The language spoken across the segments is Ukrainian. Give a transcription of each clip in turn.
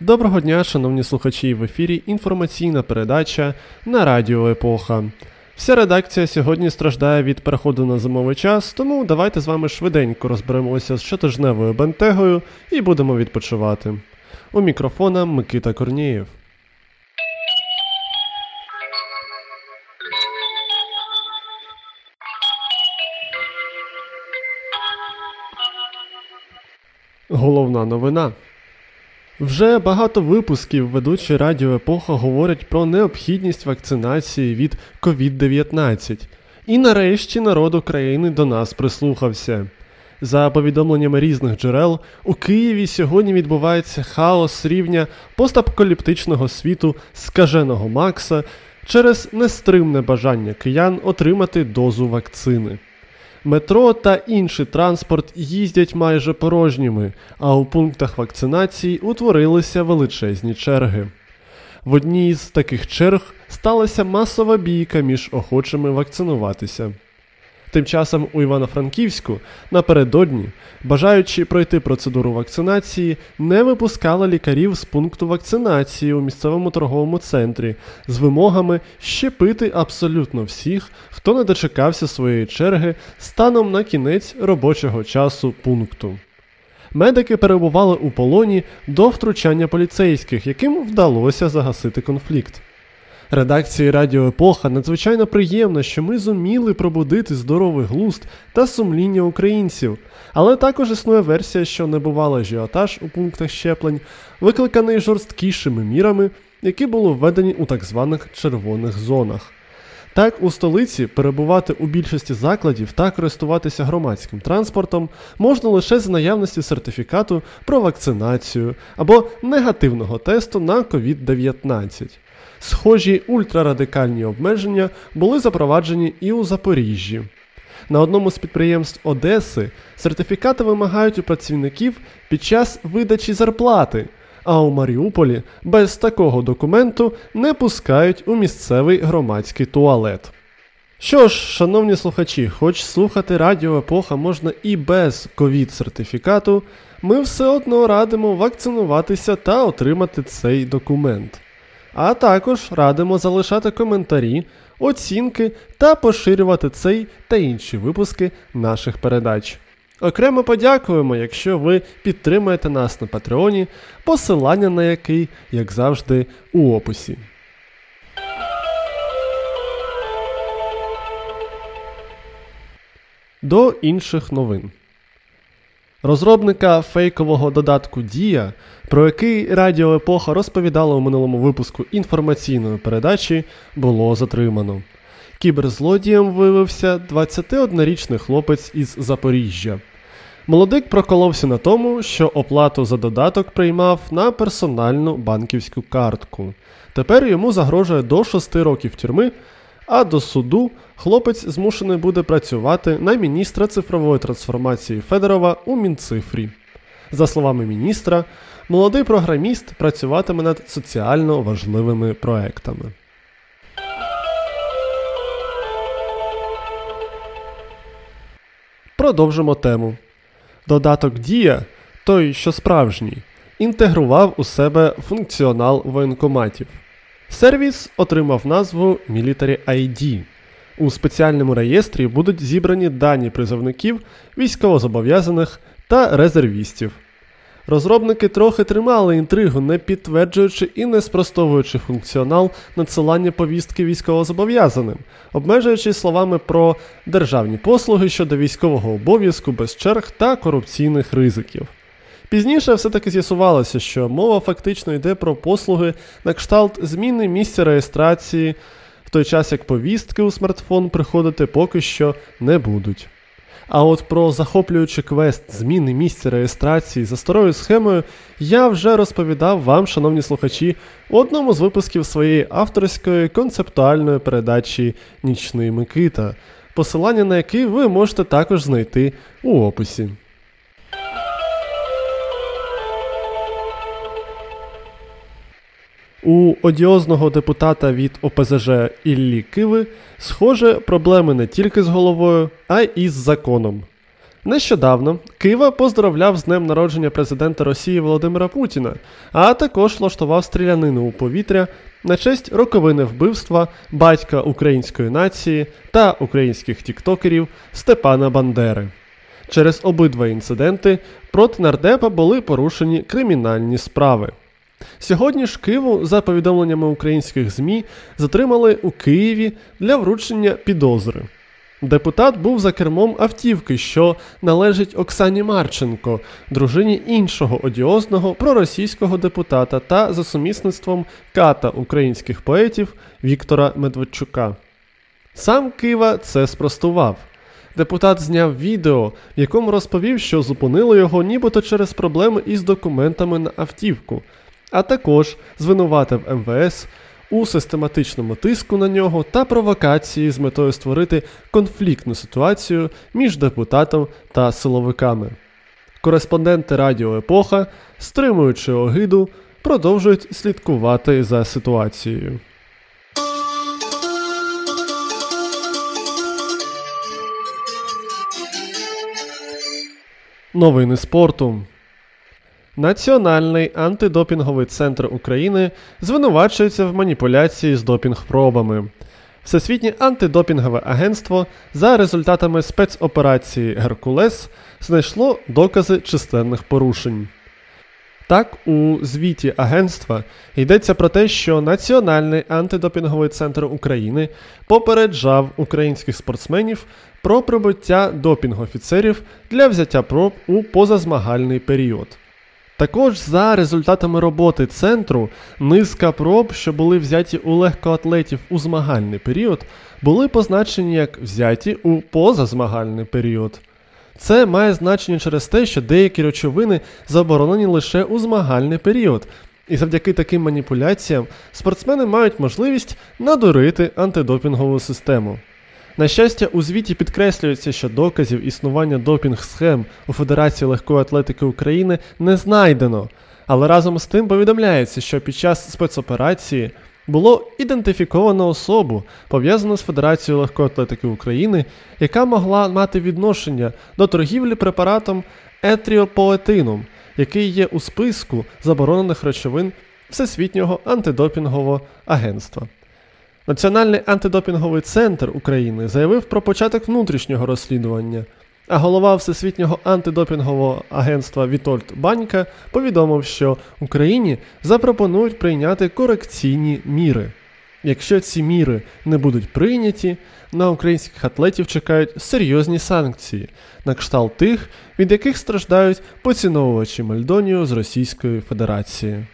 Доброго дня, шановні слухачі, в ефірі інформаційна передача на Радіо Епоха. Вся редакція сьогодні страждає від переходу на зимовий час, тому давайте з вами швиденько розберемося з щотижневою бентегою і будемо відпочивати. У мікрофона Микита Корнієв. Головна новина. Вже багато випусків ведучі Радіо Епоха говорять про необхідність вакцинації від COVID-19. І нарешті народ України до нас прислухався. За повідомленнями різних джерел, у Києві сьогодні відбувається хаос рівня постапокаліптичного світу скаженого Макса через нестримне бажання киян отримати дозу вакцини. Метро та інший транспорт їздять майже порожніми, а у пунктах вакцинації утворилися величезні черги. В одній з таких черг сталася масова бійка між охочими вакцинуватися. Тим часом у Івано-Франківську напередодні, бажаючи пройти процедуру вакцинації, не випускали лікарів з пункту вакцинації у місцевому торговому центрі з вимогами щепити абсолютно всіх, хто не дочекався своєї черги станом на кінець робочого часу пункту. Медики перебували у полоні до втручання поліцейських, яким вдалося загасити конфлікт. Редакції Радіо Епоха надзвичайно приємно, що ми зуміли пробудити здоровий глузд та сумління українців, але також існує версія, що не бувало ажіотаж у пунктах щеплень, викликаний жорсткішими мірами, які були введені у так званих червоних зонах. Так, у столиці перебувати у більшості закладів та користуватися громадським транспортом можна лише з наявності сертифікату про вакцинацію або негативного тесту на COVID-19. Схожі ультрарадикальні обмеження були запроваджені і у Запоріжжі. На одному з підприємств Одеси сертифікати вимагають у працівників під час видачі зарплати, а у Маріуполі без такого документу не пускають у місцевий громадський туалет. Що ж, шановні слухачі, хоч слухати Радіо Епоха можна і без ковід-сертифікату, ми все одно радимо вакцинуватися та отримати цей документ. А також радимо залишати коментарі, оцінки та поширювати цей та інші випуски наших передач. Окремо подякуємо, якщо ви підтримаєте нас на Патреоні, посилання на який, як завжди, у описі. До інших новин. Розробника фейкового додатку Дія, про який Радіо Епоха розповідала у минулому випуску інформаційної передачі, було затримано. Кіберзлодієм виявився 21-річний хлопець із Запоріжжя. Молодик проколовся на тому, що оплату за додаток приймав на персональну банківську картку. Тепер йому загрожує до 6 років тюрми, а до суду хлопець змушений буде працювати на міністра цифрової трансформації Федорова у Мінцифрі. За словами міністра, молодий програміст працюватиме над соціально важливими проектами. Продовжимо тему. Додаток Дія, той, що справжній, інтегрував у себе функціонал воєнкоматів. Сервіс отримав назву Military ID. У спеціальному реєстрі будуть зібрані дані призовників, військовозобов'язаних та резервістів. Розробники трохи тримали інтригу, не підтверджуючи і не спростовуючи функціонал надсилання повістки військовозобов'язаним, обмежуючи словами про державні послуги щодо військового обов'язку без черг та корупційних ризиків. Пізніше все-таки з'ясувалося, що мова фактично йде про послуги на кшталт зміни місця реєстрації, в той час як повістки у смартфон приходити поки що не будуть. А от про захоплюючий квест зміни місця реєстрації за старою схемою я вже розповідав вам, шановні слухачі, у одному з випусків своєї авторської концептуальної передачі Нічний Микита, посилання на який ви можете також знайти у описі. У одіозного депутата від ОПЗЖ Іллі Киви, схоже, проблеми не тільки з головою, а й з законом. Нещодавно Кива поздравляв з днем народження президента Росії Володимира Путіна, а також влаштував стрілянину у повітря на честь роковини вбивства батька української нації та українських тіктокерів Степана Бандери. Через обидва інциденти проти нардепа були порушені кримінальні справи. Сьогодні ж Киву, за повідомленнями українських ЗМІ, затримали у Києві для вручення підозри. Депутат був за кермом автівки, що належить Оксані Марченко, дружині іншого одіозного проросійського депутата та за сумісництвом ката українських поетів Віктора Медведчука. Сам Кива це спростував. Депутат зняв відео, в якому розповів, що зупинили його нібито через проблеми із документами на автівку, а також звинуватив МВС у систематичному тиску на нього та провокації з метою створити конфліктну ситуацію між депутатом та силовиками. Кореспонденти Радіо Епоха, стримуючи огиду, продовжують слідкувати за ситуацією. Новини спорту. Національний антидопінговий центр України звинувачується в маніпуляції з допінг-пробами. Всесвітнє антидопінгове агентство за результатами спецоперації Геркулес знайшло докази численних порушень. Так, у звіті агентства йдеться про те, що Національний антидопінговий центр України попереджав українських спортсменів про прибуття допінг-офіцерів для взяття проб у позазмагальний період. Також за результатами роботи центру низка проб, що були взяті у легкоатлетів у змагальний період, були позначені як взяті у позазмагальний період. Це має значення через те, що деякі речовини заборонені лише у змагальний період, і завдяки таким маніпуляціям спортсмени мають можливість надурити антидопінгову систему. На щастя, у звіті підкреслюється, що доказів існування допінг-схем у Федерації легкої атлетики України не знайдено, але разом з тим повідомляється, що під час спецоперації було ідентифіковано особу, пов'язану з Федерацією легкої атлетики України, яка могла мати відношення до торгівлі препаратом етріопоетином, який є у списку заборонених речовин Всесвітнього антидопінгового агентства. Національний антидопінговий центр України заявив про початок внутрішнього розслідування, а голова Всесвітнього антидопінгового агентства Вітольд Банька повідомив, що Україні запропонують прийняти корекційні міри. Якщо ці міри не будуть прийняті, на українських атлетів чекають серйозні санкції, на кшталт тих, від яких страждають поціновувачі Мальдонію з Російської Федерації.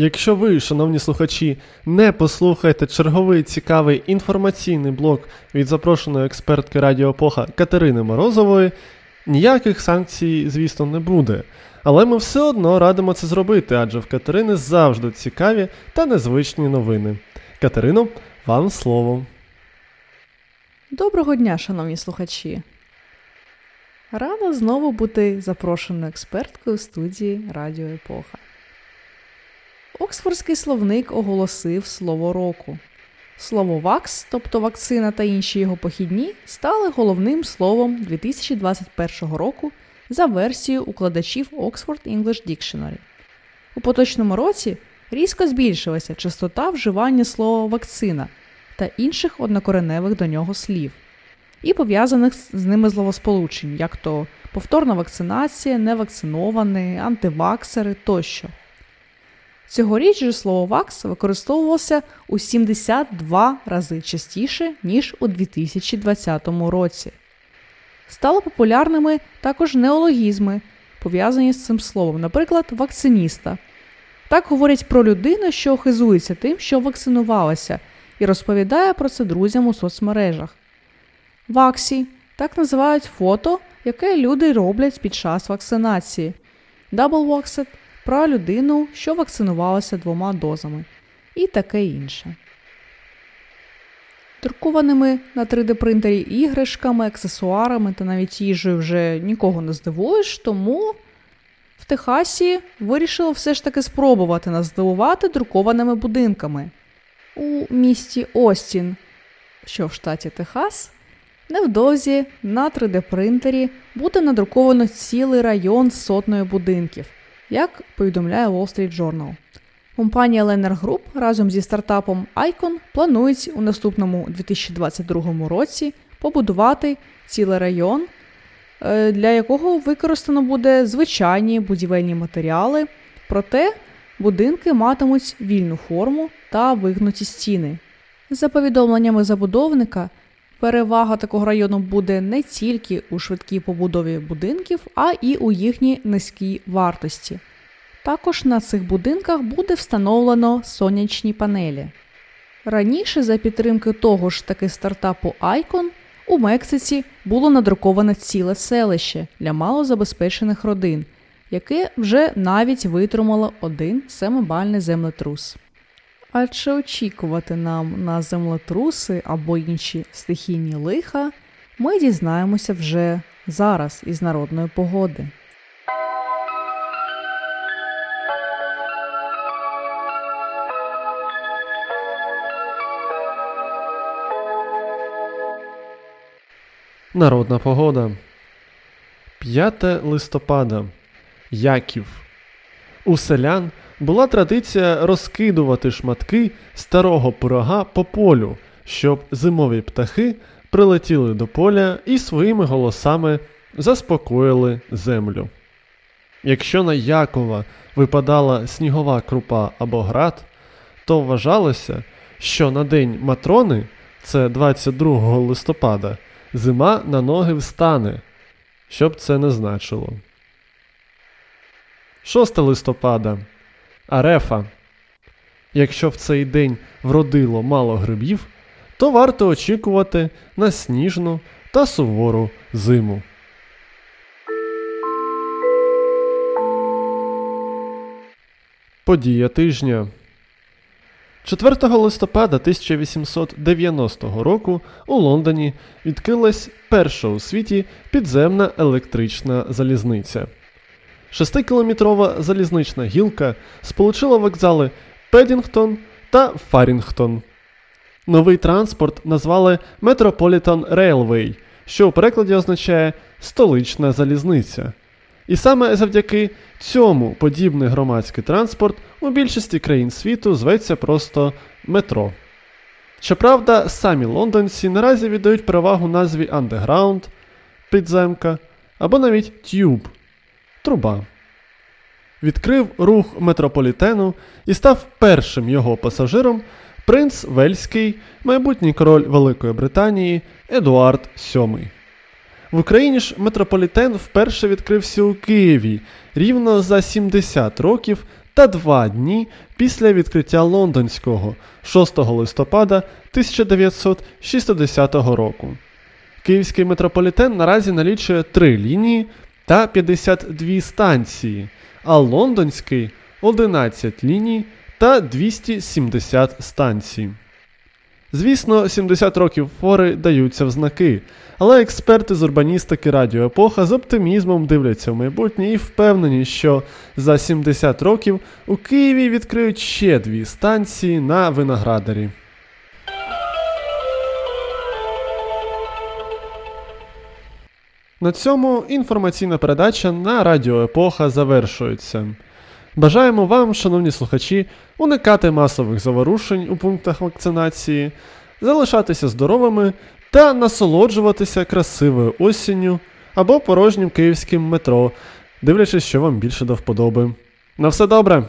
Якщо ви, шановні слухачі, не послухаєте черговий цікавий інформаційний блок від запрошеної експертки Радіо Епоха Катерини Морозової, ніяких санкцій, звісно, не буде. Але ми все одно радимо це зробити, адже в Катерини завжди цікаві та незвичні новини. Катерино, вам слово. Доброго дня, шановні слухачі. Рада знову бути запрошеною експерткою студії Радіо Епоха. Оксфордський словник оголосив слово року. Слово вакс, тобто вакцина та інші його похідні, стали головним словом 2021 року за версією укладачів Oxford English Dictionary. У поточному році різко збільшилася частота вживання слова вакцина та інших однокореневих до нього слів, і пов'язаних з ними словосполучень, як то повторна вакцинація, невакциновані, антиваксери тощо. Цьогоріч же слово вакс використовувалося у 72 рази частіше, ніж у 2020 році. Стали популярними також неологізми, пов'язані з цим словом, наприклад, вакциніста. Так говорять про людину, що хизується тим, що вакцинувалася, і розповідає про це друзям у соцмережах. Ваксі так називають фото, яке люди роблять під час вакцинації. Double-waxed – про людину, що вакцинувалася двома дозами, і таке інше. Друкованими на 3D-принтері іграшками, аксесуарами та навіть їжею вже нікого не здивуєш, тому в Техасі вирішили все ж таки спробувати нас здивувати друкованими будинками. У місті Остін, що в штаті Техас, невдовзі на 3D-принтері буде надруковано цілий район з сотнею будинків, як повідомляє Wall Street Journal. Компанія Lenner Group разом зі стартапом Icon планують у наступному 2022 році побудувати цілий район, е, для якого використано буде звичайні будівельні матеріали, проте будинки матимуть вільну форму та вигнуті стіни. За повідомленнями забудовника, перевага такого району буде не тільки у швидкій побудові будинків, а і у їхній низькій вартості. Також на цих будинках буде встановлено сонячні панелі. Раніше, за підтримки того ж таки стартапу Icon, у Мексиці було надруковане ціле селище для малозабезпечених родин, яке вже навіть витримало один семибальний землетрус. А очікувати нам на землетруси або інші стихійні лиха, ми дізнаємося вже зараз із народної погоди. Народна погода. 5 листопада. Яків. У селян була традиція розкидувати шматки старого пирога по полю, щоб зимові птахи прилетіли до поля і своїми голосами заспокоїли землю. Якщо на Якова випадала снігова крупа або град, то вважалося, що на день матрони, це 22 листопада, зима на ноги встане, що б це не значило. 6 листопада. Арефа. Якщо в цей день вродило мало грибів, то варто очікувати на сніжну та сувору зиму. Подія тижня. 4 листопада 1890 року у Лондоні відкрилась перша у світі підземна електрична залізниця. Шестикілометрова залізнична гілка сполучила вокзали Педінгтон та Фарінгтон. Новий транспорт назвали Metropolitan Railway, що у перекладі означає столична залізниця. І саме завдяки цьому подібний громадський транспорт у більшості країн світу зветься просто метро. Щоправда, самі лондонці наразі віддають перевагу назві Underground, підземка або навіть тюб труба. Відкрив рух метрополітену і став першим його пасажиром принц Вельський, майбутній король Великої Британії Едуард VII. В Україні ж метрополітен вперше відкрився у Києві рівно за 70 років та 2 дні після відкриття лондонського 6 листопада 1960 року. Київський метрополітен наразі налічує 3 лінії та 52 станції, а лондонський 11 ліній та 270 станцій. Звісно, 70 років фори даються в знаки, але експерти з урбаністики Радіо Епоха з оптимізмом дивляться в майбутнє і впевнені, що за 70 років у Києві відкриють ще дві станції на виноградарі. На цьому інформаційна передача на Радіо Епоха завершується. Бажаємо вам, шановні слухачі, уникати масових заворушень у пунктах вакцинації, залишатися здоровими та насолоджуватися красивою осінню або порожнім київським метро, дивлячись, що вам більше до вподоби. На все добре!